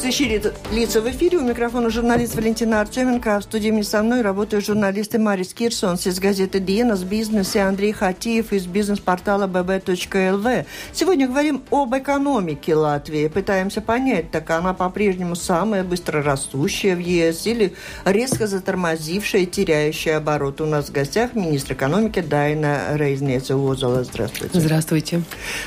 Действующие лица в эфире. У микрофона журналист Валентина Артеменко. А в студии вместе со мной работают журналисты Марис Кирсонс из газеты «Диенас Бизнес» и Андрей Хатиев из бизнес-портала bb.lv. Сегодня говорим об экономике Латвии. Пытаемся понять, так она по-прежнему самая быстро растущая в ЕС или резко затормозившая теряющая оборот. У нас в гостях министр экономики Дайна Рейзнеца Озала. Здравствуйте. Здравствуйте.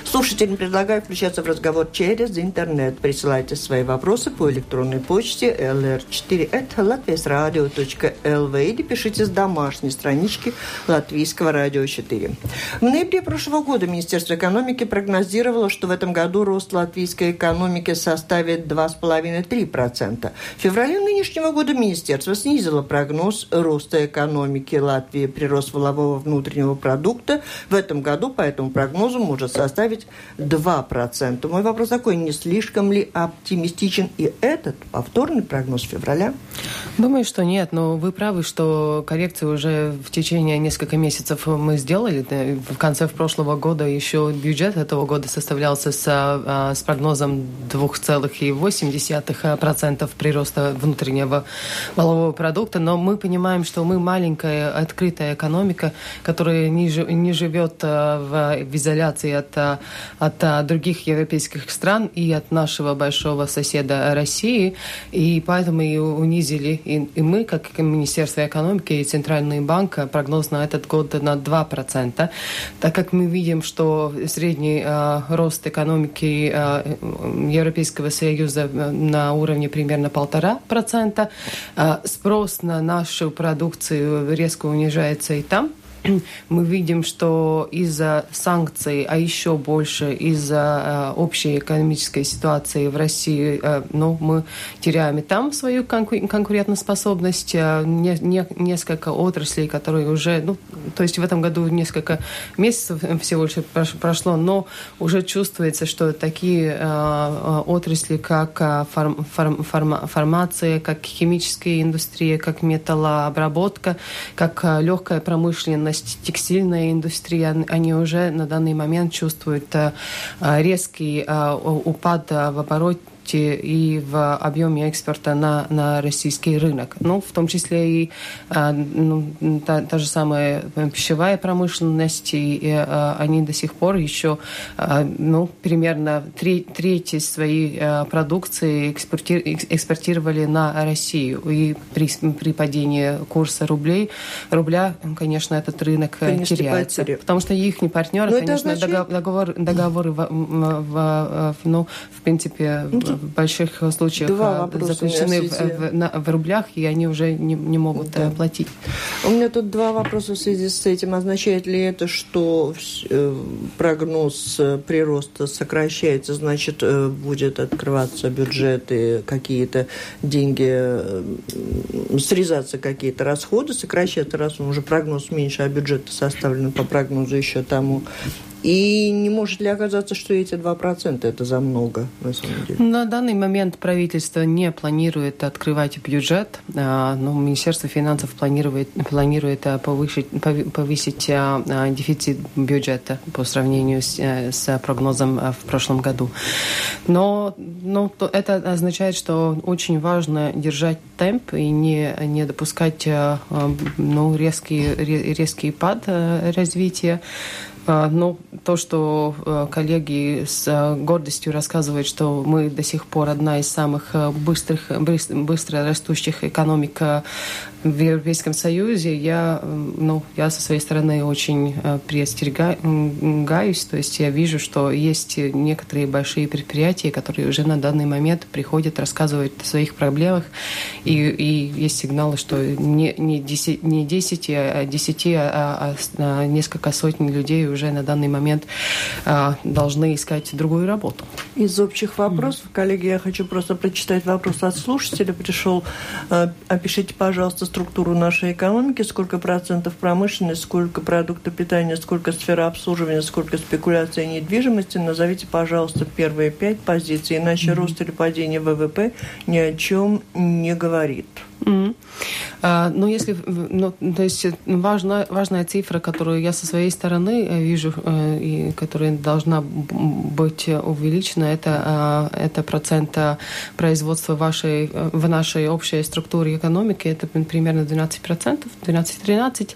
Слушателям предлагаю включаться в разговор через интернет. Присылайте свои вопросы вопросы по электронной почте lr4.latviasradio.lv или пишите с домашней странички Латвийского радио 4. В ноябре прошлого года Министерство экономики прогнозировало, что в этом году рост латвийской экономики составит 2,5-3%. В феврале нынешнего года Министерство снизило прогноз роста экономики Латвии. Прирост волового внутреннего продукта в этом году по этому прогнозу может составить 2%. Мой вопрос такой, не слишком ли оптимистичен отличен и этот повторный прогноз февраля? Думаю, что нет, но вы правы, что коррекцию уже в течение нескольких месяцев мы сделали. В конце прошлого года еще бюджет этого года составлялся с, а, с прогнозом 2,8% прироста внутреннего валового продукта, но мы понимаем, что мы маленькая открытая экономика, которая не, не живет в, в изоляции от, от других европейских стран и от нашего большого соседа соседа России, и поэтому и унизили. И, и мы, как Министерство экономики и Центральный банк, прогноз на этот год на 2%, так как мы видим, что средний э, рост экономики э, Европейского Союза на уровне примерно полтора процента, э, спрос на нашу продукцию резко унижается и там, мы видим, что из-за санкций, а еще больше из-за э, общей экономической ситуации в России, э, ну, мы теряем и там свою конку- конкурентоспособность. Э, не, не, несколько отраслей, которые уже, ну, то есть в этом году несколько месяцев всего лишь прошло, но уже чувствуется, что такие отрасли, как фарм, фарм, фарма, фармация, как химическая индустрия, как металлообработка, как легкая промышленность, промышленность, текстильная индустрия, они уже на данный момент чувствуют э, резкий э, упад в обороте и в объеме экспорта на, на российский рынок. Ну, в том числе и а, ну, та, та же самая пищевая промышленность, и, и а, они до сих пор еще а, ну, примерно три, трети своей продукции экспорти, экспортировали на Россию. И при, при падении курса рублей, рубля, конечно, этот рынок конечно, теряется. Потери. Потому что их партнеры, Но ну, конечно, означает... договор, договоры, в, в, в, ну, в принципе, ну, в больших случаях Два э, заключены в, в, на, в рублях, и они уже не, не могут э, да. платить. У меня тут два вопроса в связи с этим. Означает ли это, что э, прогноз прироста сокращается, значит, будет открываться бюджет и какие-то деньги, срезаться какие-то расходы, сокращаться, раз уже прогноз меньше, а бюджет составлен по прогнозу еще тому и не может ли оказаться, что эти 2% это за много, на самом деле? На данный момент правительство не планирует открывать бюджет, а, но Министерство финансов планирует, планирует а, повысить, повысить а, дефицит бюджета по сравнению с, э, с прогнозом в прошлом году. Но, но это означает, что очень важно держать темп и не, не допускать ну, резкий, резкий пад развития. А, ну, то, что э, коллеги с э, гордостью рассказывают, что мы до сих пор одна из самых э, быстрых, быстро растущих экономик в Европейском Союзе, я, ну, я со своей стороны очень э, приостерегаюсь. То есть я вижу, что есть некоторые большие предприятия, которые уже на данный момент приходят, рассказывают о своих проблемах. И, и есть сигналы, что не, не, 10, не 10, а 10, а, а, а несколько сотен людей уже на данный момент а, должны искать другую работу. Из общих вопросов, mm-hmm. коллеги, я хочу просто прочитать вопрос от слушателя. Пришел, э, опишите, пожалуйста, структуру нашей экономики, сколько процентов промышленность, сколько продукты питания, сколько сфера обслуживания, сколько спекуляции недвижимости. Назовите, пожалуйста, первые пять позиций, иначе mm-hmm. рост или падение ВВП ни о чем не говорит. Mm-hmm. Ну, если, ну, то есть важная, важная цифра, которую я со своей стороны э, вижу э, и которая должна быть увеличена, это, а, это процент а, производства вашей, э, в нашей общей структуре экономики, это примерно 12%, 12-13%.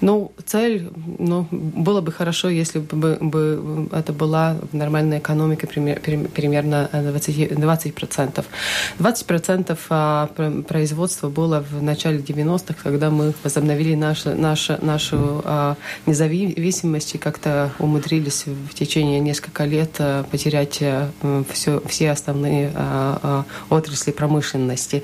Ну, цель, ну, было бы хорошо, если бы, бы это была нормальная экономика примерно 20%. 20%, 20% производства было в начале 90-х, когда мы возобновили нашу, нашу, нашу независимость и как-то умудрились в течение нескольких лет а, потерять э, все, все основные а, а, отрасли промышленности.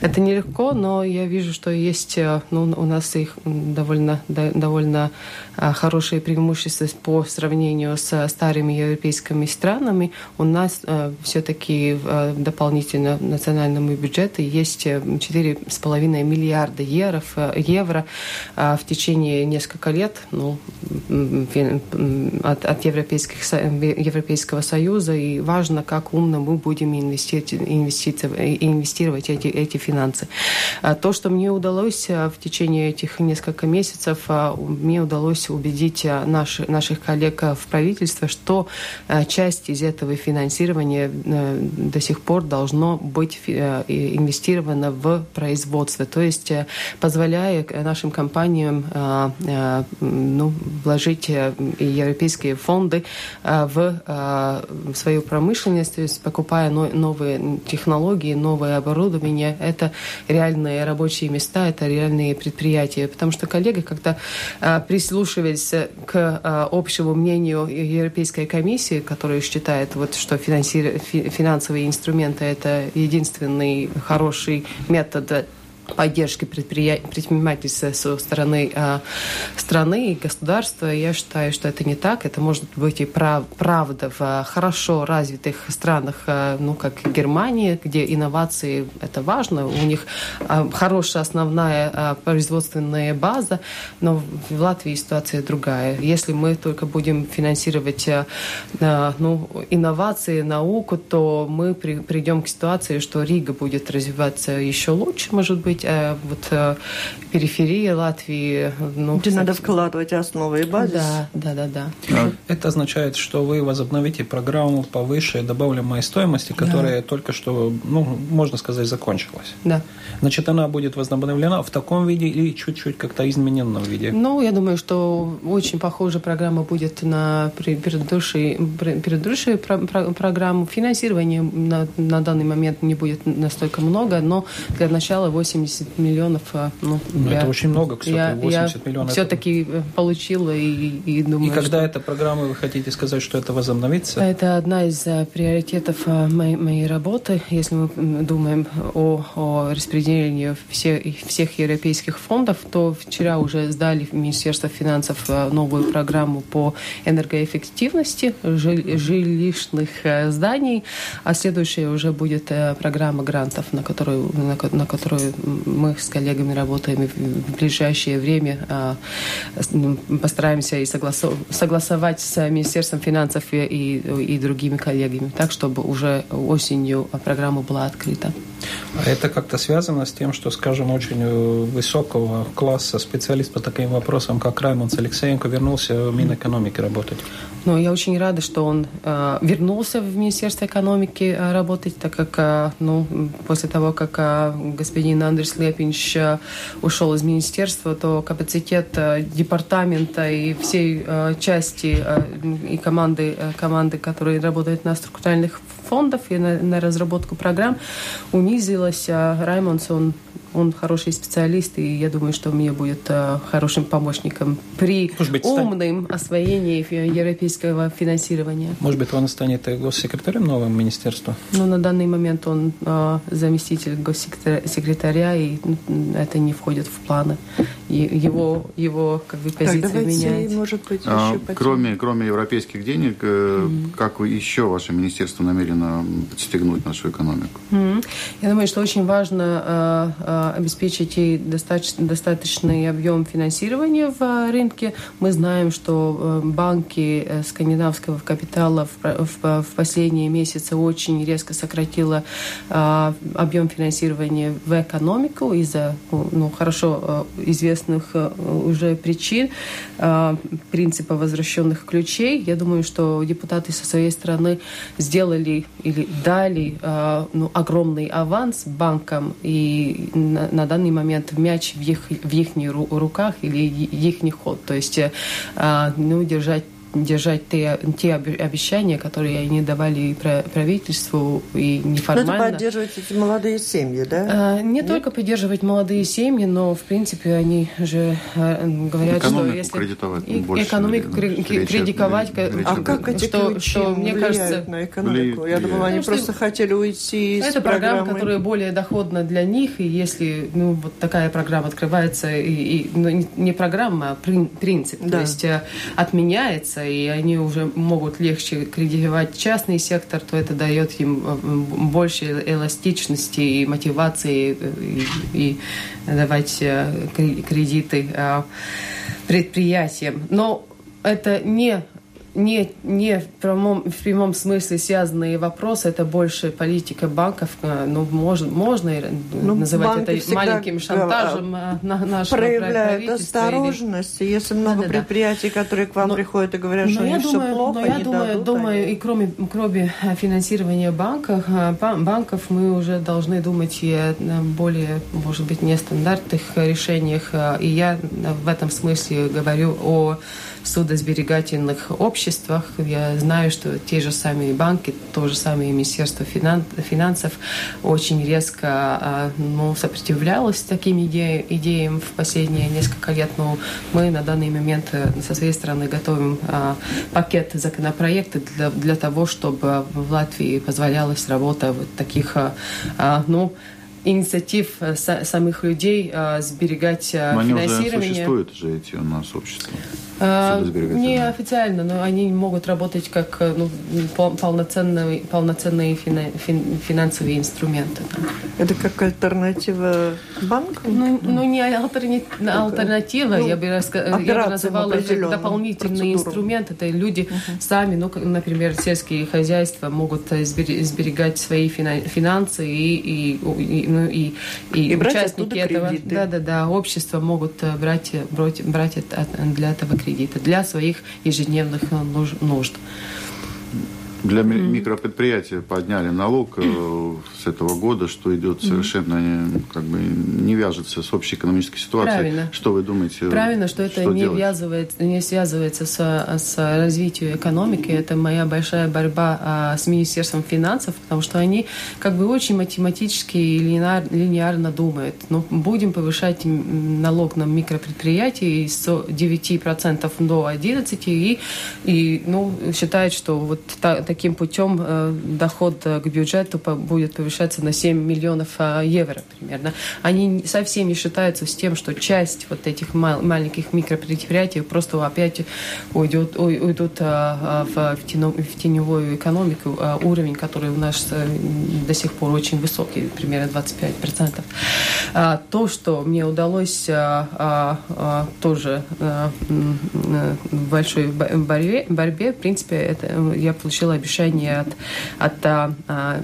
Это нелегко, но я вижу, что есть э, ну, у нас их довольно, довольно хорошие преимущества по сравнению с старыми европейскими странами. У нас э, все-таки дополнительно в национальном бюджете есть 4, 3,5 миллиарда евро, евро а, в течение нескольких лет ну, от, от европейских, э, Европейского Союза. И важно, как умно мы будем инвестировать, инвестировать эти, эти финансы. А, то, что мне удалось а, в течение этих нескольких месяцев, мне удалось убедить наши, наших коллег в правительстве, что часть из этого финансирования э, до сих пор должно быть э, инвестировано в производство то есть позволяя нашим компаниям а, ну, вложить э, европейские фонды в свою промышленность, то есть покупая новые технологии, новое оборудование. Это реальные рабочие места, это реальные предприятия. Потому что коллеги как-то прислушиваясь к общему мнению Европейской комиссии, которая считает, вот, что финансовые инструменты – это единственный хороший метод поддержки предпринимательства со стороны э, страны и государства. Я считаю, что это не так. Это может быть и прав, правда в э, хорошо развитых странах, э, ну, как Германия, где инновации – это важно. У них э, хорошая основная э, производственная база, но в Латвии ситуация другая. Если мы только будем финансировать э, э, ну, инновации, науку, то мы при, придем к ситуации, что Рига будет развиваться еще лучше, может быть, быть, э, вот э, периферия Латвии. Ну, Где надо вкладывать основы и базис. Да, да, да, да. А это означает, что вы возобновите программу по высшей добавляемой стоимости, которая да. только что, ну, можно сказать, закончилась. Да. Значит, она будет возобновлена в таком виде или чуть-чуть как-то измененном виде? Ну, я думаю, что очень похожая программа будет на предыдущей, предыдущей программу. Финансирования на, на данный момент не будет настолько много, но для начала 80 80 миллионов. А, ну, ну я, это очень много, кстати, я, 80 я миллионов. Все-таки это... получила и, и думаю, И когда что... эта программа, вы хотите сказать, что это возобновится? Это одна из а, приоритетов а, моей, моей работы. Если мы думаем о, о распределении всех, всех европейских фондов, то вчера уже сдали в Министерство финансов новую программу по энергоэффективности жилищных зданий, а следующая уже будет программа грантов, на которую, на, на которую мы с коллегами работаем в ближайшее время а, постараемся и согласовать с Министерством финансов и, и другими коллегами, так, чтобы уже осенью программа была открыта. А это как-то связано с тем, что, скажем, очень э, высокого класса специалист по таким вопросам, как Раймонд Алексеенко, вернулся в Минэкономике работать? Ну, я очень рада, что он э, вернулся в Министерство экономики э, работать, так как, э, ну, после того, как э, господин Андрес Лепинч э, ушел из министерства, то капацитет э, департамента и всей э, части э, и команды, э, команды, которые работают на структуральных фондах и на, на разработку программ, унизилась. А он хороший специалист, и я думаю, что мне будет э, хорошим помощником при быть, умном стань... освоении европейского финансирования. Может быть, он станет госсекретарем нового министерства? Ну, на данный момент он э, заместитель госсекретаря, и это не входит в планы. Его, его как бы, позиция так, давайте, меняется. может быть, а, кроме, кроме европейских денег, mm-hmm. как еще ваше министерство намерено подстегнуть нашу экономику? Mm-hmm. Я думаю, что очень важно э, обеспечить ей достаточно, достаточный объем финансирования в рынке. Мы знаем, что банки скандинавского капитала в, последние месяцы очень резко сократила объем финансирования в экономику из-за ну, хорошо известных уже причин принципа возвращенных ключей. Я думаю, что депутаты со своей стороны сделали или дали э, ну, огромный аванс банкам, и на, на данный момент мяч в их, в их руках или их ход. То есть э, ну, держать держать те, те обещания, которые они давали правительству и неформально. Надо поддерживать эти молодые семьи, да? А, не Нет? только поддерживать молодые семьи, но, в принципе, они же а, говорят, экономику что если... кредитовать больше. Экономику кредитовать. А как эти что, ключи что, мне кажется, на экономику? Влияет. Я думала, они что просто хотели уйти из Это программы. программа, которая более доходна для них, и если ну, вот такая программа открывается, и, и ну, не программа, а принцип, да. то есть э, отменяется, и они уже могут легче кредитовать частный сектор, то это дает им э, больше эластичности и мотивации э, и давать э, кредиты предприятиям. Но это не не, не в, прямом, в прямом смысле связанные вопросы, это больше политика банков. Э, ну, можно, можно ну, называть это маленьким шантажем э, на нашего проявляют осторожность. Или... Если много да, да, предприятий, которые к вам но, приходят и говорят, что у них все плохо, но я думаю, дадут, думаю они... и кроме, кроме э, финансирования банков, банков мы уже должны думать и о более, может быть, нестандартных решениях. И я в этом смысле говорю о судосберегательных обществах. Я знаю, что те же самые банки, то же самое Министерство финансов очень резко а, ну, сопротивлялось таким идеям, идеям в последние несколько лет. Но мы на данный момент э, со своей стороны готовим а, пакет законопроектов для, для того, чтобы в Латвии позволялась работа вот таких, а, ну, инициатив э, самих людей сберегать Но финансирование. Они уже существуют же эти у нас общества. А, не официально, но они могут работать как э, ну, полноценные, полноценные финансовые инструменты. Это как альтернатива банку? Ну, ну не альтерни... альтернатива, ну, я, бы раска... я бы называла это дополнительный инструмент. Это люди угу. сами, ну, например, сельские хозяйства могут э, сберегать свои финансы и, и, и, ну, и, и, и участники этого, да, да, да, общества могут брать, брать, брать для этого кредит кредиты для своих ежедневных нужд. Для mm. микропредприятия подняли налог э, с этого года, что идет совершенно не, как бы не вяжется с общей экономической ситуацией. Правильно. Что вы думаете? Правильно, что это что не, вязывает, не связывается с, с развитием экономики. Это моя большая борьба а, с Министерством финансов, потому что они как бы очень математически и линейно, линейно думают. Ну, будем повышать налог на микропредприятия с 9% до 11% и, и ну, считают, что вот та, таким путем э, доход к бюджету будет повышаться на 7 миллионов э, евро примерно. Они совсем не считаются с тем, что часть вот этих маленьких микропредприятий просто опять уйдет, уйдут э, в, в теневую экономику, уровень, который у нас до сих пор очень высокий, примерно 25%. А, то, что мне удалось тоже в большой борьбе, борьбе, в принципе, это я получила обещание от, от а, а,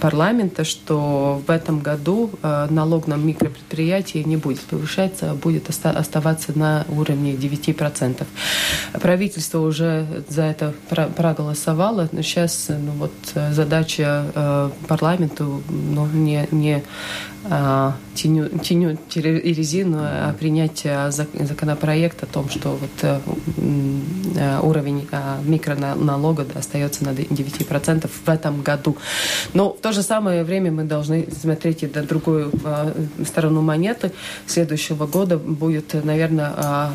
парламента, что в этом году а, налог на микропредприятия не будет повышаться, а будет оста оставаться на уровне 9%. Правительство уже за это проголосовало, но сейчас ну, вот, задача э, парламенту ну, не, не а, тяню, тяню резину, а принять а, законопроект о том, что вот э, э, уровень микроналога остается на 9% в этом году. Но в то же самое время мы должны смотреть и на другую сторону монеты. Следующего года будет, наверное,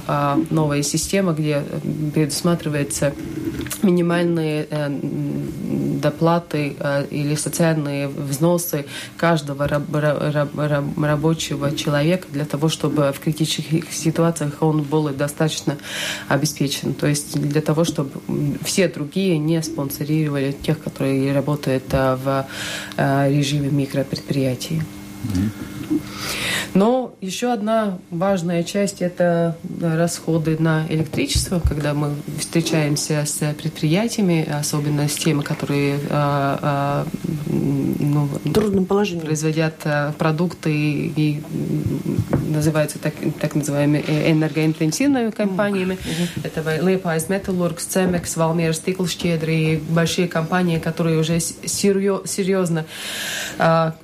новая система, где предусматривается минимальные э, доплаты или социальные взносы каждого рабочего человека для того, чтобы в критических ситуациях он был достаточно обеспечен. То есть для того, чтобы все другие не спонсорировали тех, которые работают а, в а, режиме микропредприятий. Но еще одна важная часть – это расходы на электричество, когда мы встречаемся с предприятиями, особенно с теми, которые а, а, ну, трудном положении производят а, продукты и, называются так, так называемыми энергоинтенсивными компаниями. Mm-hmm. Это Liepājas Металлург, Цемекс, Валмера Стиклщедри, большие компании, которые уже серьезно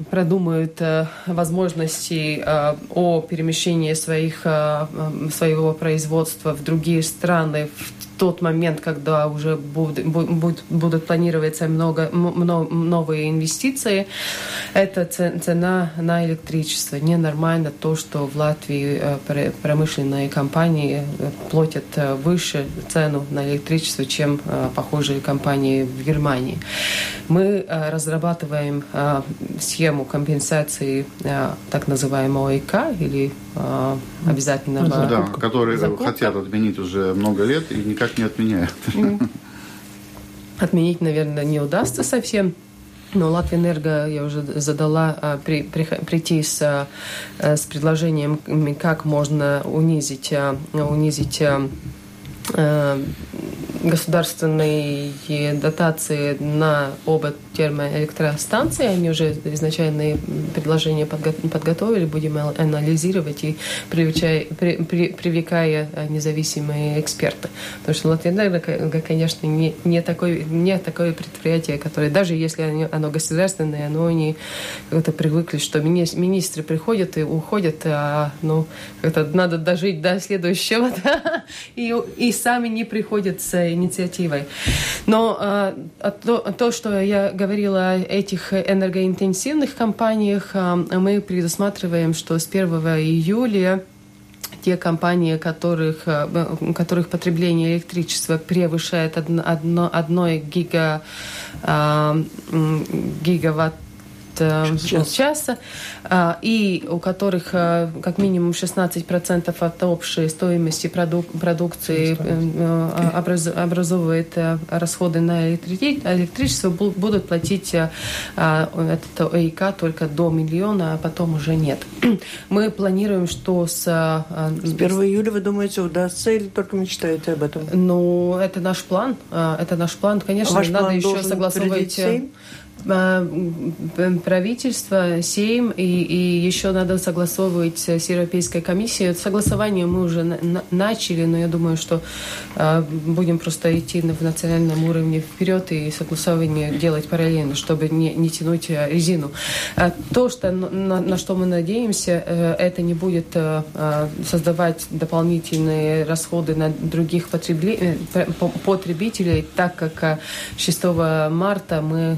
продумают возможности о перемещении своих, своего производства в другие страны, в тот момент, когда уже будут, будут, будут планироваться много, много, новые инвестиции, это цена на электричество. Ненормально то, что в Латвии э, промышленные компании э, платят э, выше цену на электричество, чем похожие компании в Германии. Мы разрабатываем схему компенсации так называемого ИК или обязательного... Да, которые закупка. хотят отменить уже много лет и никак никак не отменяют. Отменить, наверное, не удастся совсем. Но Латвия я уже задала а, при, при, прийти с, а, с предложением, как можно унизить, а, унизить государственные дотации на оба термоэлектростанции. Они уже изначальные предложения подго- подготовили, будем анализировать и привлекая независимые эксперты. Потому что Латвия, конечно, не, не, такой, не такое предприятие, которое, даже если оно, государственное, оно не как-то привыкли, что мини, министры приходят и уходят, а ну, как-то надо дожить до следующего, да? и, и сами не приходят с инициативой. Но а, то, то, что я говорила о этих энергоинтенсивных компаниях, а, мы предусматриваем, что с 1 июля те компании, которых, а, которых потребление электричества превышает одно, одно, одной гига, гигаватт час. часа, а, и у которых а, как минимум 16% от общей стоимости продук продукции э, образовывает э, расходы на электричество, будут платить э, этот ОИК только до миллиона, а потом уже нет. Мы планируем, что с... С 1 июля, вы думаете, удастся или только мечтаете об этом? Ну, это наш план. Это наш план. Конечно, Ваш надо план еще согласовывать Э, правительство, Сейм, и, и еще надо согласовывать с Европейской комиссией. Согласование мы уже на, начали, но я думаю, что э, будем просто идти в национальном уровне вперед и согласование делать параллельно, чтобы не, не тянуть э, резину. А то, что, на, на что мы надеемся, э, это не будет э, э создавать дополнительные расходы на других потребли... потребителей, так как 6 марта мы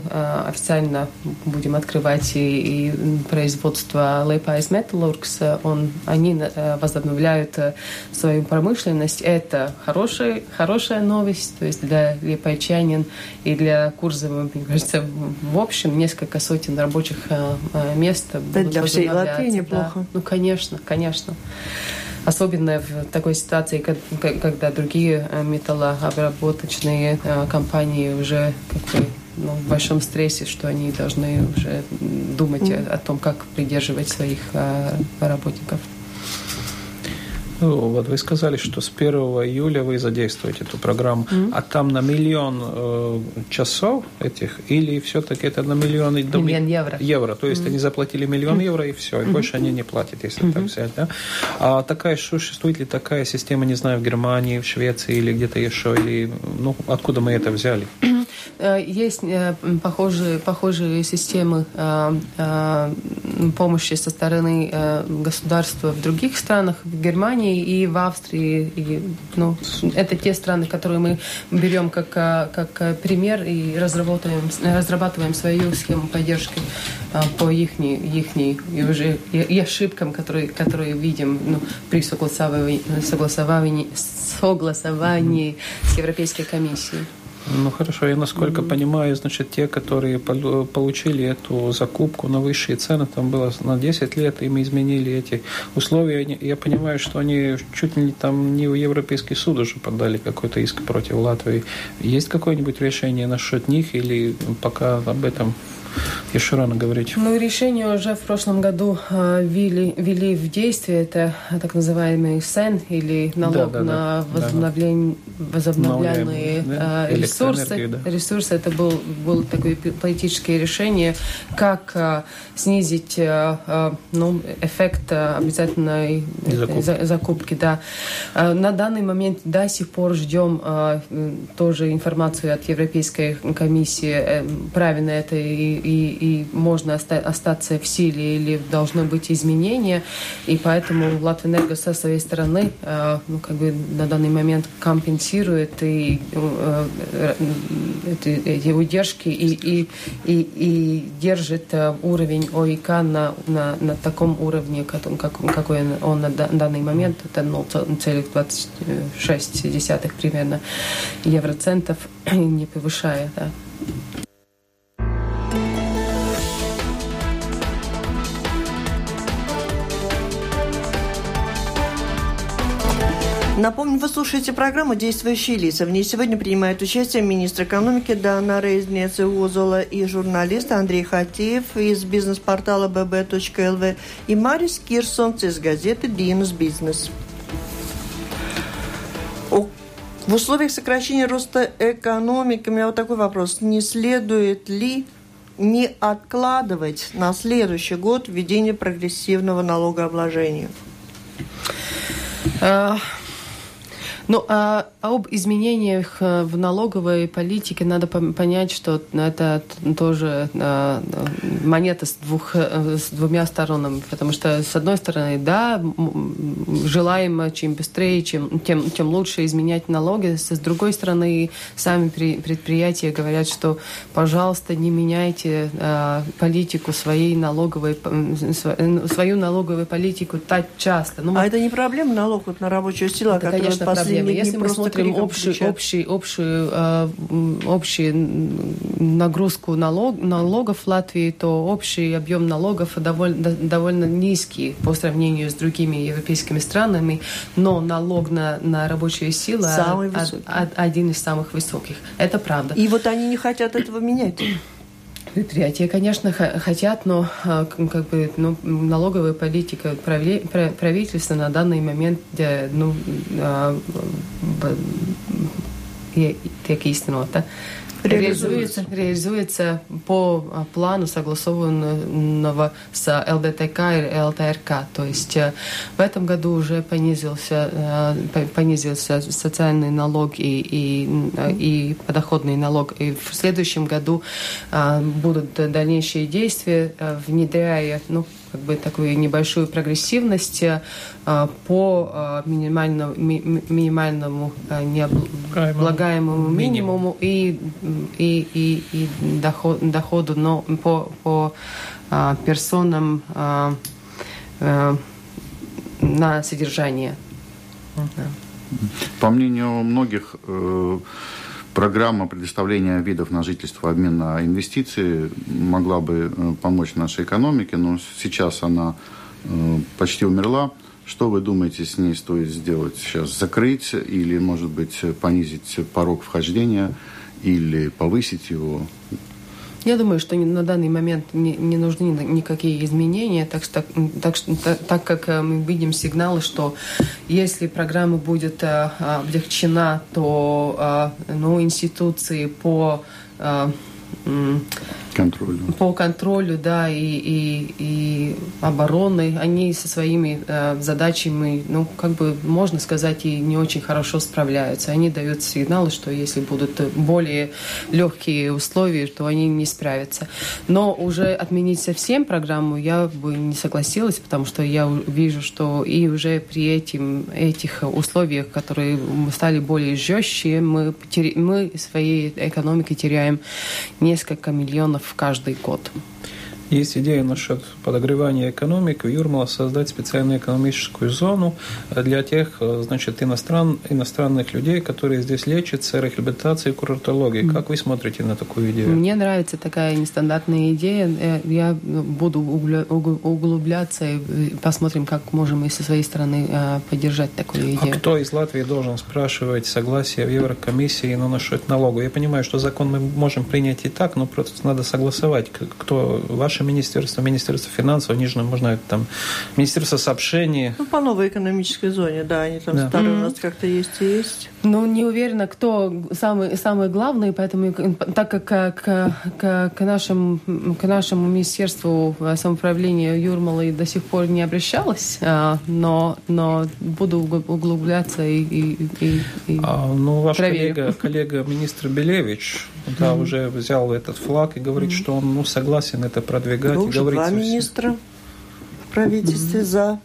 официально будем открывать и, и производство Liepājas Metalurgs. Он, они э, возобновляют э, свою промышленность. Это хорошая, хорошая новость, то есть для лиепайчанин и для Курзова, мне кажется, в общем, несколько сотен рабочих э, мест да, для всей Латвии неплохо. Да. Ну, конечно, конечно особенно в такой ситуации, когда другие металлообработочные компании уже как бы ну, в большом стрессе, что они должны уже думать mm. о том, как придерживать своих а, работников. Ну, вот вы сказали, что с 1 июля вы задействуете эту программу, mm-hmm. а там на миллион э, часов этих, или все-таки это на миллион... Миллион евро. Евро, то есть mm-hmm. они заплатили миллион евро и все, и mm-hmm. больше они не платят, если mm-hmm. так взять, да? А такая, существует ли такая система, не знаю, в Германии, в Швеции или где-то еще, или, ну, откуда мы это взяли? Э, есть э, похожие, похожие системы э, помощи со стороны государства в других странах, в Германии и в Австрии. И, ну, это те страны, которые мы берем как, как пример и разрабатываем, разрабатываем свою схему поддержки по их, их и уже и ошибкам, которые, которые видим ну, при согласовании, согласовании, согласовании с Европейской комиссией. Ну хорошо, я насколько mm-hmm. понимаю, значит, те, которые получили эту закупку на высшие цены, там было на 10 лет, им изменили эти условия. Я понимаю, что они чуть ли там не в Европейский суд уже подали какой-то иск против Латвии. Есть какое-нибудь решение насчет них или пока об этом еще рано говорить. Ну, решение уже в прошлом году э, ввели, ввели в действие. Это так называемый СЭН или налог да, да, на да. возобновляемые да, э, ресурсы. Да. Ресурсы это был, было такое политическое решение, как э, снизить ну, эффект обязательной Закупки. за- закупки. Да. На данный момент до сих пор ждем тоже информацию от Европейской комиссии, э, правильно это и, и, и можно оста- остаться в силе или должны быть изменения. И поэтому Латвэнерго со своей стороны э, ну, как бы на данный момент компенсирует и, э, э, эти, удержки и, и, и, и держит э, уровень ОИК на, на, на таком уровне, как, как- какой он- на да- данный момент. Это 0,26 примерно евроцентов, не повышая. Да. Напомню, вы слушаете программу «Действующие лица». В ней сегодня принимают участие министр экономики Дана Рейзнец Узола и журналист Андрей Хатеев из бизнес-портала bb.lv и Марис Кирсонц из газеты «Динус Бизнес». В условиях сокращения роста экономики у меня вот такой вопрос. Не следует ли не откладывать на следующий год введение прогрессивного налогообложения? А, Ну, а об изменениях э, в налоговой политике надо понять, что это тоже э, монета с, двух, э, с двумя сторонами. Потому что, с одной стороны, да, м- м, желаем э, чем быстрее, чем, тем, тем лучше изменять налоги. С другой стороны, сами при- предприятия говорят, что, пожалуйста, не меняйте э, политику своей налоговой, э, свою налоговую политику так часто. Ну, мы А это не проблема налог вот на рабочую силу, это, конечно, в проблема. дни Если мы просто смотрим общую, кричат. общий, общую, э, общую нагрузку налог, налогов в Латвии, то общий объем налогов довольно, довольно низкий по сравнению с другими европейскими странами, но налог на, на рабочую силу Самый один из самых высоких. Это правда. И вот они не хотят этого менять. Предприятия, конечно, хотят, но а, как бы, ну, налоговая политика правительства на данный момент э, ну, а, tiek īstenota. Реализуется. Реализуется, по а, плану, согласованного с ЛДТК и ЛТРК. То есть э, в этом году уже понизился, э, по- понизился социальный налог и, и, и подоходный налог. И в следующем году а, будут дальнейшие действия, э, внедряя ну, как бы такую небольшую прогрессивность э, по э, минимальному, ми- ми- минимальному э, необлагаемому минимуму и, и, и, и доход- доходу но по, по а, персонам а, э, на содержание. Да. По мнению многих, э, программа предоставления видов на жительство, обмен на инвестиции могла бы э, помочь нашей экономике, но сейчас она э, почти умерла. Что вы думаете, с ней стоит сделать сейчас? Закрыть или, может быть, понизить порог вхождения или повысить его? Я думаю, что на данный момент не, не нужны ни- никакие изменения, так, так, так, так как э, мы видим сигналы, что если программа будет э, облегчена, то э, ну, институции по м, Контролю. по контролю, да, и, и, и обороны, они со своими э, задачами, ну, как бы, можно сказать, и не очень хорошо справляются. Они дают сигналы, что если будут более легкие условия, то они не справятся. Но уже отменить совсем программу я бы не согласилась, потому что я вижу, что и уже при этим, этих условиях, которые стали более жестче, мы, мы своей экономикой теряем несколько миллионов каждый год. Есть идея насчет подогревания экономики. У Юрмала создать специальную экономическую зону для тех, значит, иностран, иностранных людей, которые здесь лечатся рехабилитацией и курортологией. Как вы смотрите на такую идею? Мне нравится такая нестандартная идея. Э, я буду углубляться и посмотрим, как можем и со своей стороны э, поддержать такую а идею. А кто из Латвии должен спрашивать согласие в Еврокомиссии на насчет налога? Я понимаю, что закон мы можем принять и так, но просто надо согласовать, кто ваш министерство, Министерство финансов, они же, можно там, Министерство сообщений. Ну, по новой экономической зоне, да, они там да. старые mm-hmm. у нас как-то есть и есть. Ну, не уверена, кто самый, самый главный, поэтому так как к, к, к, нашим, к нашему Министерству самоуправления Юрмала до сих пор не обращалась, а, но, но буду углубляться и, и, и, и а, Ну, ваш коллега, коллега министр Белевич да, mm-hmm. уже взял этот флаг и говорит, mm-hmm. что он ну, согласен это продвигать. Ну, и говорить два министра в правительстве за.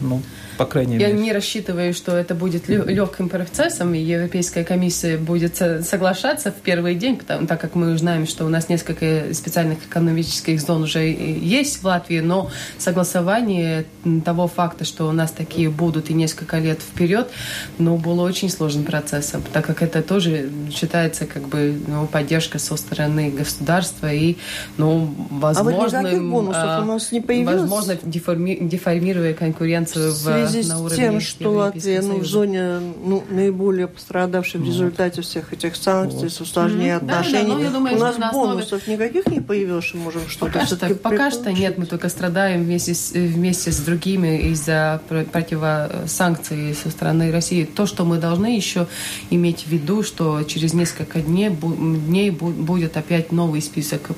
Ну, по крайней Я мере. не рассчитываю, что это будет легким процессом, и Европейская комиссия будет соглашаться в первый день, потому, так как мы знаем, что у нас несколько специальных экономических зон уже есть в Латвии, но согласование того факта, что у нас такие будут и несколько лет вперед, ну, было очень сложным процессом, так как это тоже считается как бы ну, поддержка со стороны государства и, ну, возможно... А вот бонусов а, у нас не появилось? Возможно, деформи, деформируя конкуренцию в связи на с тем, что Латвия ну, в зоне ну, наиболее пострадавшей в результате всех этих санкций, вот. с усложнением mm-hmm. отношений, да, да, ну, думаю, у нас бонусов основе... никаких не появилось, что можем что-то Пока, что, пока что нет, мы только страдаем вместе с, вместе с другими из-за противосанкций со стороны России. То, что мы должны еще иметь в виду, что через несколько дней, дней будет опять новый список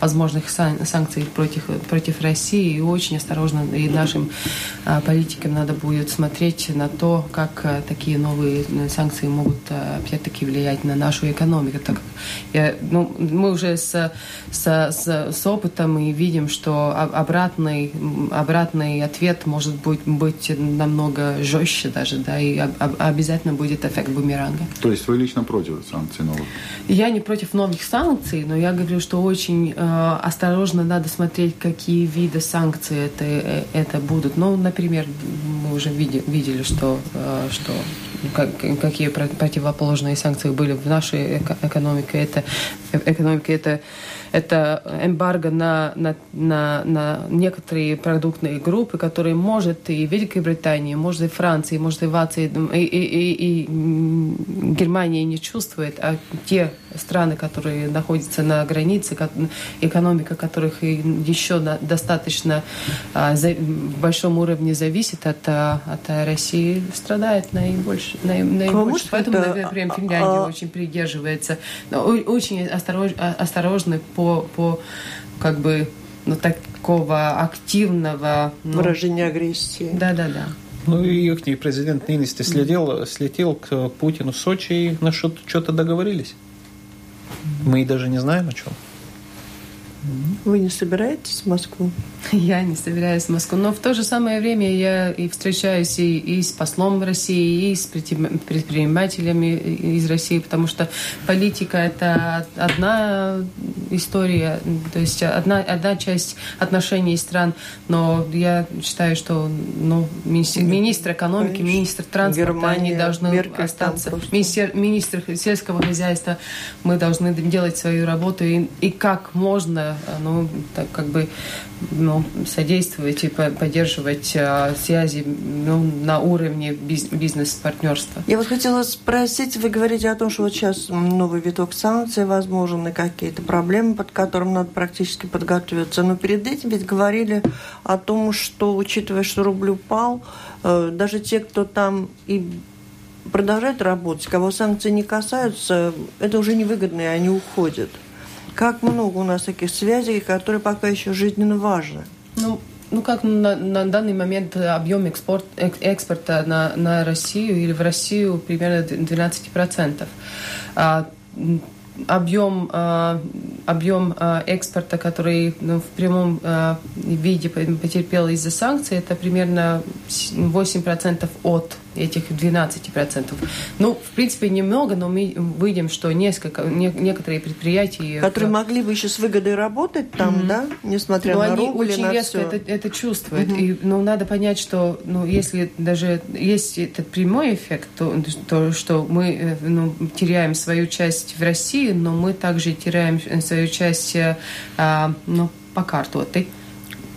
возможных санкций против, против России, и очень осторожно и нашим а, политикам политикам надо будет смотреть на то, как э, такие новые э, санкции могут э, опять-таки влиять на нашу экономику. Так, я, ну, мы уже с, с, с, с опытом и видим, что обратный, обратный ответ может быть, быть намного жестче даже, да, и об, обязательно будет эффект бумеранга. То есть вы лично против санкций новых? Я не против новых санкций, но я говорю, что очень э, осторожно надо смотреть, какие виды санкций это, это будут. Ну, например, мы уже види, видели, что, э, что какие противоположные санкции были в нашей экономике. Это, экономике это это эмбарго на, на, на, на некоторые продуктные группы, которые может и Великобритания, может и Франция, может и Латвия, и, и, и, и Германия не чувствует, а те страны, которые находятся на границе, экономика которых еще достаточно а, в большом уровне зависит от, а, от России, страдает наибольше. наибольше. Поэтому, например, Финляндия а, очень придерживается, очень осторожно по по, как бы ну, такого активного... Ну, Выражения агрессии. Да-да-да. Ну и их президент Нинисте следил, слетел к Путину в Сочи и на что-то договорились. Мы даже не знаем о чем. Вы не собираетесь в Москву? Я не собираюсь в Москву. Но в то же самое время я и встречаюсь и, и с послом России, и с предпринимателями из России, потому что политика – это одна история, то есть одна, одна часть отношений стран. Но я считаю, что ну, министр, министр экономики, Конечно. министр транспорта, Германия, они должны Меркель остаться. Министр, министр сельского хозяйства, мы должны делать свою работу. И, и как можно, ну, так как бы ну, содействовать и поддерживать а, связи ну, на уровне бизнес-партнерства. Я вот хотела спросить, вы говорите о том, что вот сейчас новый виток санкций возможен и какие-то проблемы, под которым надо практически подготовиться. Но перед этим ведь говорили о том, что, учитывая, что рубль упал, э, даже те, кто там и продолжает работать, кого санкции не касаются, это уже невыгодно, и они уходят. Как много у нас таких связей, которые пока еще жизненно важны? Ну, ну как на, на данный момент объем экспорт, экспорта на, на Россию или в Россию примерно 12%. А, объем, э, объем э, экспорта, который ну, в прямом э, виде потерпел из-за санкций, это примерно 8% от этих 12%. Ну, в принципе, немного, но мы видим, что несколько, не, некоторые предприятия... Которые могли бы еще с выгодой работать там, mm-hmm. да, несмотря но на они рубль очень на резко все. это, это чувствуют. Мгм. И, ну, надо понять, что, ну, если даже есть этот прямой эффект, то, то что мы э, ну, теряем свою часть в России, но мы также теряем э, свою часть э, а, ну, по карту этой.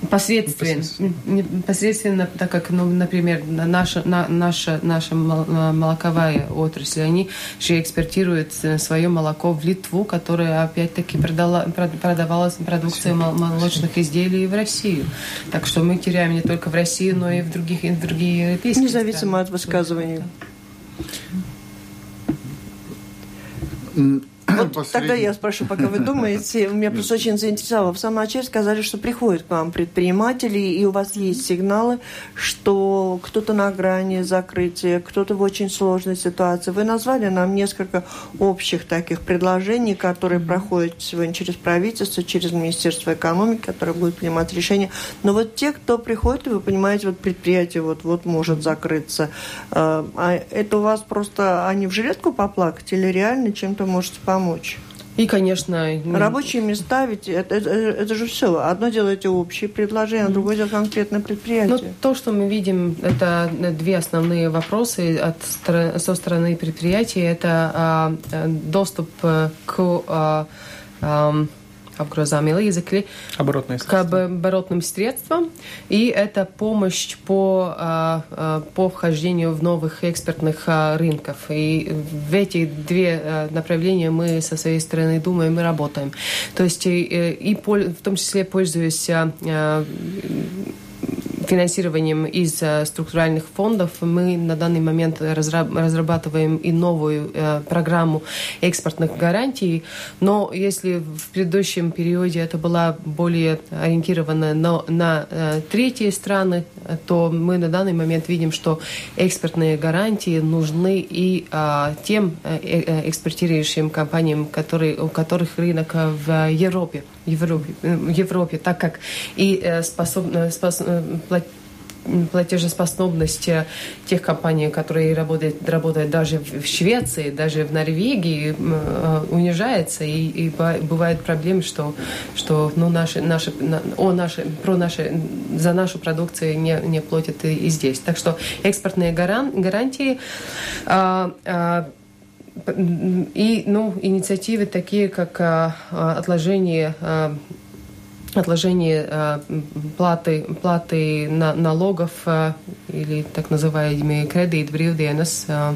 Посредственно, непосредственно, так как, ну, например, на- наша, на- наша, наша э, молоковая отрасль, они же экспортируют э, свое молоко в Литву, которая опять-таки продала, прод- продавалась продукция мол- молочных изделий в Россию. Так что мы теряем не только в России, но и в других, и в другие европейские Независимо страны. от высказываний. Вот последний- тогда я спрошу, пока вы думаете. Меня просто очень заинтересовало. В самом начале сказали, что приходят к вам предприниматели, и у вас есть сигналы, что кто-то на грани закрытия, кто-то в очень сложной ситуации. Вы назвали нам несколько общих таких предложений, которые проходят сегодня через правительство, через Министерство экономики, которое будет принимать решения. Но вот те, кто приходит, и вы понимаете, вот предприятие вот-вот может закрыться, э, а это у вас просто они в жилетку поплакать или реально чем-то можете помочь? И, конечно, Рабочие места, ведь это, это- это же все. Одно дело эти общие предложения, а другое дело конкретное Ну, предприятие. то, что мы видим, это две основные вопросы от, со стороны предприятий. Это а, а, доступ э, к а, ам, apgrozāmie līdzekļi, Оборотные к средства. оборотным средствам, и это помощь по, а, а, по вхождению в новых экспортных а, рынков. И в эти две направления мы со своей стороны думаем и работаем. То есть и, и в том числе пользуясь а, финансированием из э, структуральных фондов мы на данный момент разра- разрабатываем и новую э, программу экспортных гарантий. Но если в предыдущем периоде это была более ориентирована на, на э, третьи страны, то мы на данный момент видим, что экспортные гарантии нужны и а, тем экспортирующим компаниям, которые, у которых рынок в Европе. Европе, Европе, так как и э, способна, э, платежеспособность э, тех компаний, которые работают, работают даже в Швеции, даже в Норвегии, м, э, унижается, и, и бывают проблемы, что, что ну, наши, наши, на- о, наши, про наши, за нашу продукцию не, не платят и, и здесь. Так что экспортные гаран- гарантии а, а, и ну, инициативы такие, как а, а, отложение отложение м, платы, платы на, налогов а, или так называемые кредит брīvdienas а,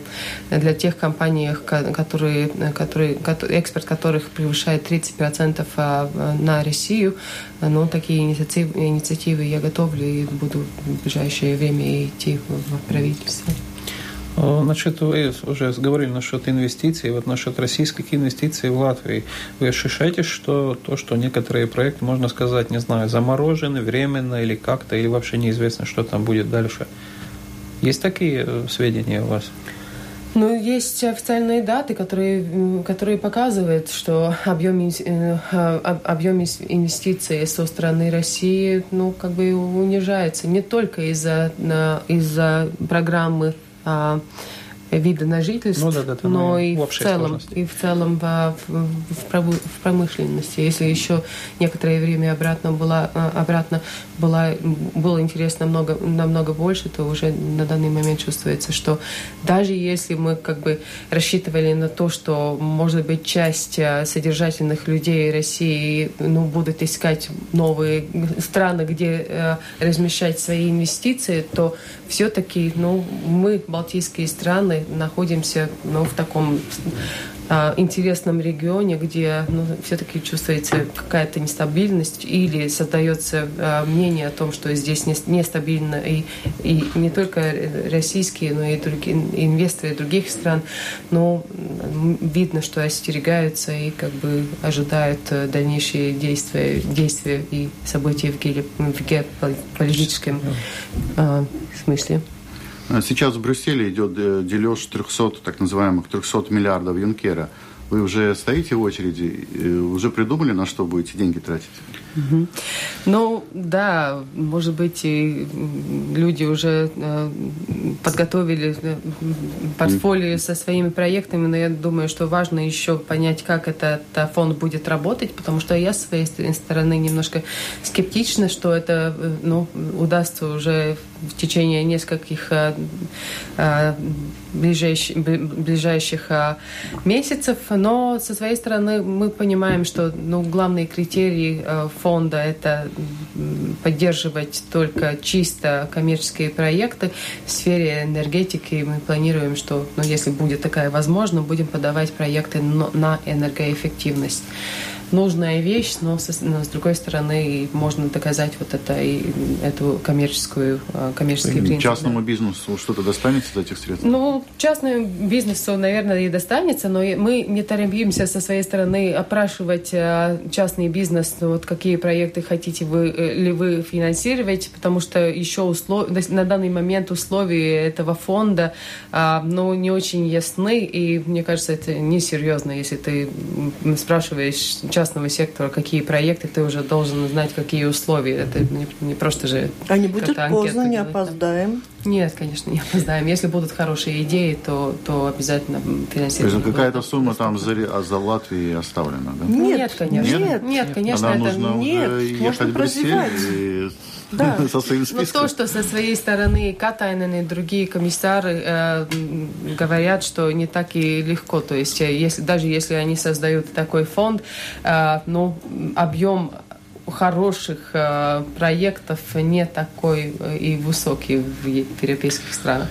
для тех компаний, ко- которые, которые, кото- экспорт которых превышает 30% а, на Россию. Ну, такие инициативы, инициативы я готовлю и буду в ближайшее время идти в правительство. Э, Значит, вы уже говорили насчет инвестиций, вот насчет российских инвестиций в Латвии. Вы ощущаете, что то, что некоторые проекты, можно сказать, не знаю, заморожены временно или как-то, или вообще неизвестно, что там будет дальше? Есть такие э, сведения у вас? Ну, есть официальные даты, которые, которые показывают, что объем, э, об- объем инвестиций со стороны России ну, как бы унижается. Не только из-за из-за программы uh, вида на жительство, Ну да, да, да, но ну, и в в целом, сложности. и в целом в, в- в промы- в промышленности. Если еще некоторое время обратно была, а, обратно была, было интересно намного, намного больше, то уже на данный момент чувствуется, что даже если мы как бы рассчитывали на то, что, может быть, часть содержательных людей России ну, будут искать новые страны, где э, размещать свои инвестиции, то все-таки ну, мы, балтийские страны, находимся ну, в таком а, интересном регионе, где ну, все-таки чувствуется какая-то нестабильность или создается а, мнение о том, что здесь не- нестабильно и, и не только российские, но и другие инвесторы других стран, но видно, что остерегаются и как бы ожидают э, дальнейшие действия, действия и события в геополитическом а, смысле. Сейчас в Брюсселе идет э, дележ 300, так называемых 300 миллиардов Юнкера. Вы уже стоите в очереди, уже придумали, на что будете деньги тратить? Угу. Ну, да, может быть, и люди уже э, подготовили э, портфолио со своими проектами, но я думаю, что важно еще понять, как этот фонд будет работать, потому что я с своей стороны немножко скептична, что это э, ну, удастся уже в течение нескольких ближайших, ближайших месяцев, но со своей стороны мы понимаем, что ну, главные критерии фонда это поддерживать только чисто коммерческие проекты в сфере энергетики. Мы планируем, что ну, если будет такая возможность, будем подавать проекты на энергоэффективность нужная вещь, но, со, но с другой стороны можно доказать вот это и эту коммерческую а, коммерческий принцип. Частному да. бизнесу что-то достанется из этих средств? Ну, частному бизнесу, наверное, и достанется, но мы не торопимся со своей стороны опрашивать а, частный бизнес, вот какие проекты хотите вы э, ли вы финансировать, потому что еще услов... на данный момент условия этого фонда а, ну, не очень ясны, и мне кажется, это несерьезно, если ты спрашиваешь частного сектора, какие проекты, ты уже должен знать, какие условия. Это не, не просто же... А не будет поздно, не опоздаем? Нет, конечно, не опоздаем. Если будут хорошие идеи, то, то обязательно финансируем. То есть какая-то сумма там за, за Латвией оставлена, да? Нет, нет конечно. Нет, нет конечно. Она это... нужно нет, ехать в Брюссель и да. со своим списком. Но то, что со своей стороны Катайнен и другие комиссары э, говорят, что не так и легко. То есть, э, если, даже если они создают такой фонд, э, ну, объем хороших э, проектов не такой э, и высокий в европейских странах.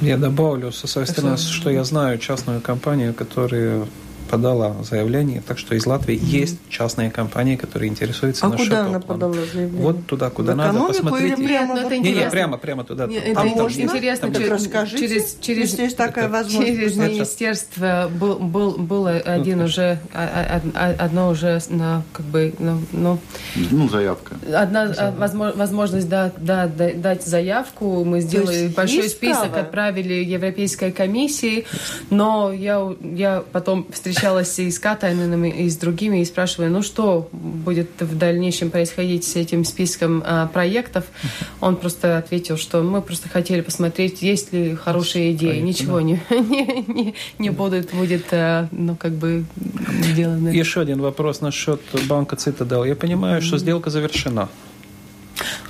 Я добавлю со своей стороны, что я знаю частную компанию, которая подала заявление, так что из Латвии mm-hmm. есть частные компании, которые интересуются а куда она подала заявление? Вот туда, куда в надо, посмотрите. Прямо, вот не, не, прямо, прямо туда. Нет, это там, можно? интересно. Там, через, через, через, есть такая это, возможность. Через министерство был, был, было один ну, уже, а, а, а, одно уже на, как бы, ну, ну, ну заявка. Одна возможность да, да, дать заявку. Мы сделали большой список, право? отправили Европейской комиссии, но я, я потом встречалась встречалась и с Катайненами, и с другими, и спрашиваю, ну что будет в дальнейшем происходить с этим списком а, проектов. Он просто ответил, что мы просто хотели посмотреть, есть ли хорошие идеи. Проект, Ничего да. не, не, не, не будет, будет а, ну, как бы сделано. Еще один вопрос насчет банка Цитадел. Я понимаю, что сделка завершена.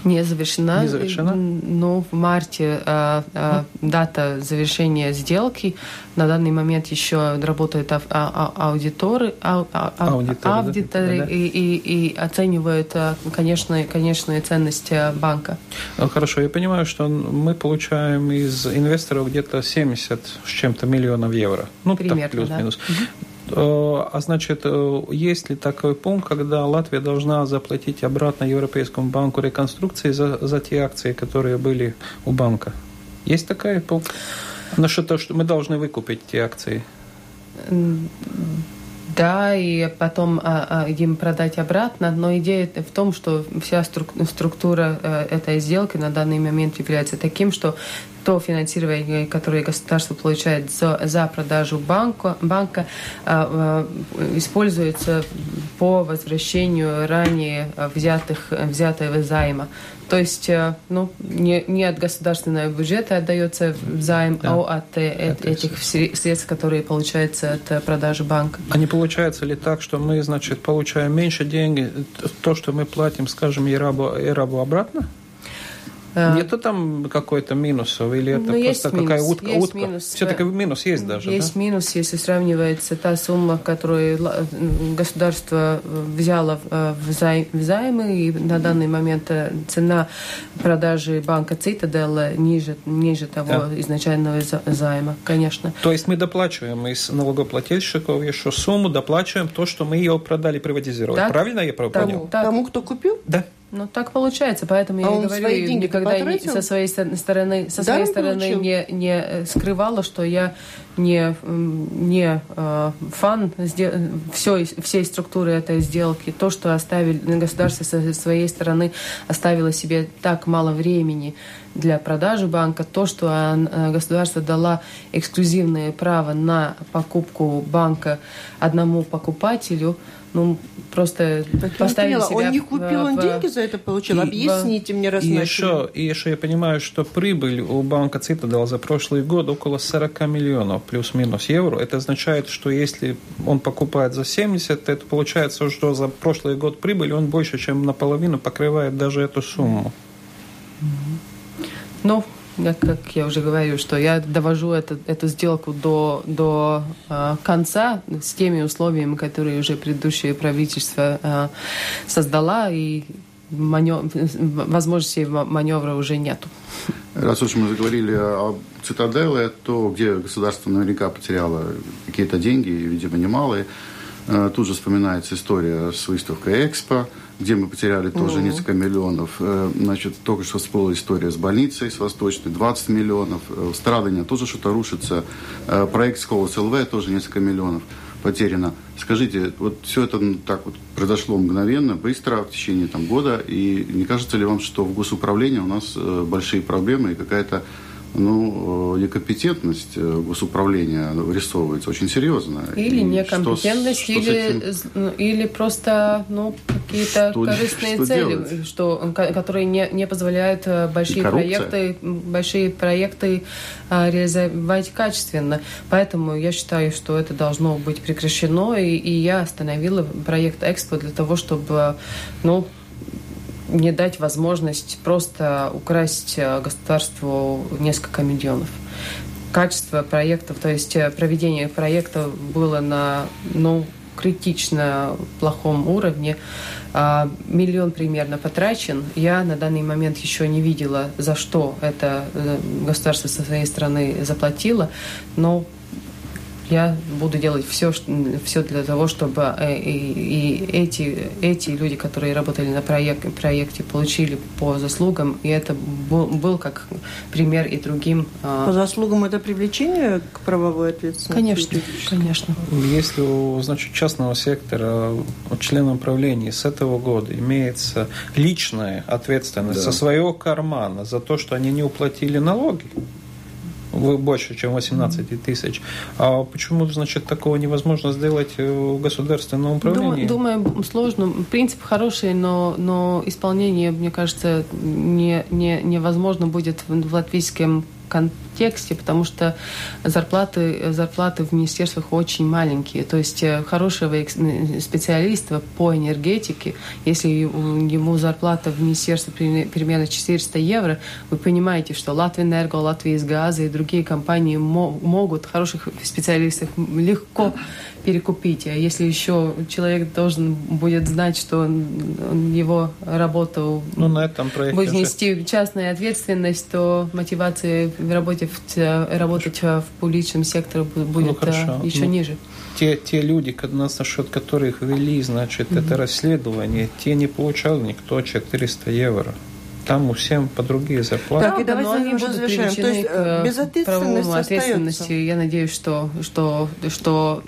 Не завершена. Не завершена? Но в марте э, э, дата завершения сделки. На данный момент еще работают ав, а, а, аудиторы, а, а, аудиторы, аудиторы да? и, и, и оценивают, конечно, конечную ценность банка. Ну, хорошо, я понимаю, что мы получаем из инвесторов где-то 70 с чем-то миллионов евро. Ну, Примерно, плюс-минус. Да. Э, а значит, э, есть ли такой пункт, когда Латвия должна заплатить обратно Европейскому банку реконструкции за, за те акции, которые были у банка? Есть такая пункт? Насчет того, что мы должны выкупить те акции? Да, и потом а, а, им продать обратно. Но идея в том, что вся структура э, этой сделки на данный момент является таким, что то финансирование, которое государство получает за, за продажу банка, а, а, используется по возвращению ранее взятых, взятого займа. То есть э, ну, не, не от государственного бюджета отдается займ, да. а от э, этих средств, которые получаются от э, продажи банка. А не получается ли так, что мы, значит, получаем меньше денег, то, что мы платим, скажем, Ирабу, Ирабу обратно? А. Нету там какой-то минусов или это ну, просто какая утка? Есть утка? Минус. Все-таки минус есть даже, Есть да? минус, если сравнивается та сумма, которую государство взяло в, зай, в займы, и на данный момент э, цена продажи банка Цитадел ниже, ниже того да. изначального займа, конечно. То есть мы доплачиваем из налогоплательщиков еще сумму, доплачиваем то, что мы ее продали, приватизировали. Так, Правильно я понял? Тому, тому, кто купил? Да. Ну, так получается, поэтому а я и говорю, свои никогда не, со своей стороны, со своей стороны не, не э, скрывала, что я не, не э, фан все, всей структуры этой сделки. То, что оставили государство со своей стороны оставило себе так мало времени для продажи банка, то, что э, государство дало эксклюзивное право на покупку банка одному покупателю – ну, просто так поставили я себя... Он не купил, в, он деньги за это получил? И, Объясните мне, раз и еще, и еще я понимаю, что прибыль у банка Цитадел за прошлый год около 40 миллионов плюс-минус евро. Это означает, что если он покупает за 70, это получается, что за прошлый год прибыль он больше, чем наполовину покрывает даже эту сумму. Ну, как я уже говорю, что я довожу это, эту сделку до, до э, конца с теми условиями, которые уже предыдущее правительство э, создала, и манев... возможности маневра уже нету. Раз уж мы заговорили о цитаделе, то где государство наверняка потеряло какие-то деньги, видимо, немалые. Э, тут же вспоминается история с выставкой «Экспо», где мы потеряли тоже mm-hmm. несколько миллионов. Э, значит, только что всплыла история с больницей, с Восточной, 20 миллионов. Э, Страдания тоже что-то рушится. Проект Сколос ЛВ тоже несколько миллионов потеряно. Скажите, вот все это так вот произошло мгновенно, быстро, в течение там, года, и не кажется ли вам, что в госуправлении у нас большие проблемы и какая-то ну, э, некомпетентность э, госуправления вырисовывается очень серьезно. Или и некомпетентность, что, или, что ну, или просто ну, какие-то корыстные что цели, что, которые не, не позволяют э, большие проекты, большие проекты реализовать качественно. Поэтому я считаю, что это должно быть прекращено, и, и я остановила проект Экспо для того, чтобы ну, не дать возможность просто украсть э, государству несколько миллионов. Качество проектов, то есть э, проведение проекта было на ну, критично плохом уровне. А, миллион примерно потрачен. Я на данный момент еще не видела, за что это э, государство со своей стороны заплатило, но я буду делать все, все для того, чтобы э, и, и эти, эти люди, которые работали на проект, проекте, получили по заслугам, и это был, был как пример и другим. А, по заслугам это привлечение к правовой ответственности? Конечно, конечно. Если у значит, частного сектора, у члена управления с этого года имеется личная ответственность да. со своего кармана за то, что они не уплатили налоги, больше, чем 18 тысяч. А почему, значит, такого невозможно сделать в государственном управлении? Думаю, думаю сложно. Принцип хороший, но, но исполнение, мне кажется, не, не, невозможно будет в латвийском контексте, потому что зарплаты, зарплаты в министерствах очень маленькие. То есть э, хорошего специалиста по энергетике, если ему зарплата в министерстве примерно 400 евро, вы понимаете, что Латвия Энерго, Латвия из газа и другие компании могут хороших специалистов легко перекупить. А если еще человек должен будет знать, что он, его работу ну, на этом будет нести же... частная ответственность, то мотивация в работе в, работать в публичном секторе будет ну, еще ну, ниже. Те, те люди, насчет которых вели, значит, mm-hmm. это расследование, те не получал никто 400 евро там у всем по другие зарплаты. Так, и давайте они будут завершаем. То есть э, безответственность ответственности. Я надеюсь, что, что, что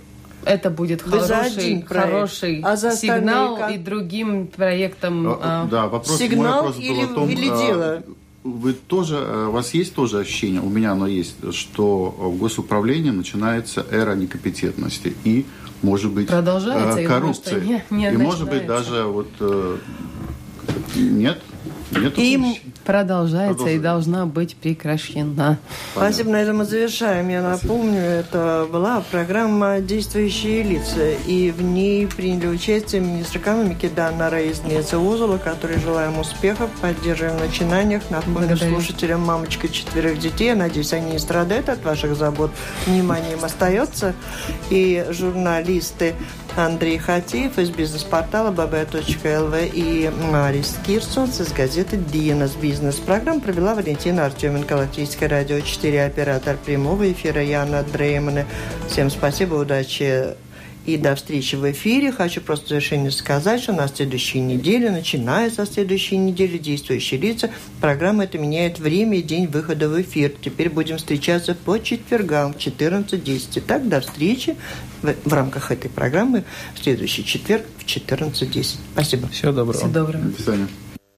это будет Вы хороший, хороший а за сигнал как... и другим проектам. А, да, вопрос, сигнал мой вопрос или, был о том, или дело? Вы тоже, э, у вас есть тоже ощущение, у меня оно есть, что в госуправлении начинается эра некомпетентности и, может быть, Продолжается, коррупции. Думаю, не, не и, может быть, даже вот э, нет? Нет Им продолжается и должна быть прекращена. Спасибо, на этом мы завершаем. Я напомню, это была программа «Действующие лица», и в ней приняли участие министр экономики Дана Раизнеца Узула, который желаем успехов, поддерживаем в начинаниях. Напомню слушателям мамочка четверых детей. Я надеюсь, они не страдают от ваших забот. Вниманием остается. И журналисты Андрей Хатиев из бизнес-портала bb.lv и Марис Кирсонс из газеты «Диенас Бизнес». Программу провела Валентина Артеменко, Латвийское радио 4, оператор прямого эфира Яна Дреймана. Всем спасибо, удачи и до встречи в эфире. Хочу просто в завершение сказать, что на следующей неделе, начиная со следующей недели, действующие лица, программа это меняет время и день выхода в эфир. Теперь будем встречаться по четвергам в 14.10. Итак, до встречи в, в рамках этой программы в следующий четверг в 14.10. Спасибо. Всего доброго. Всего доброго. До свидания.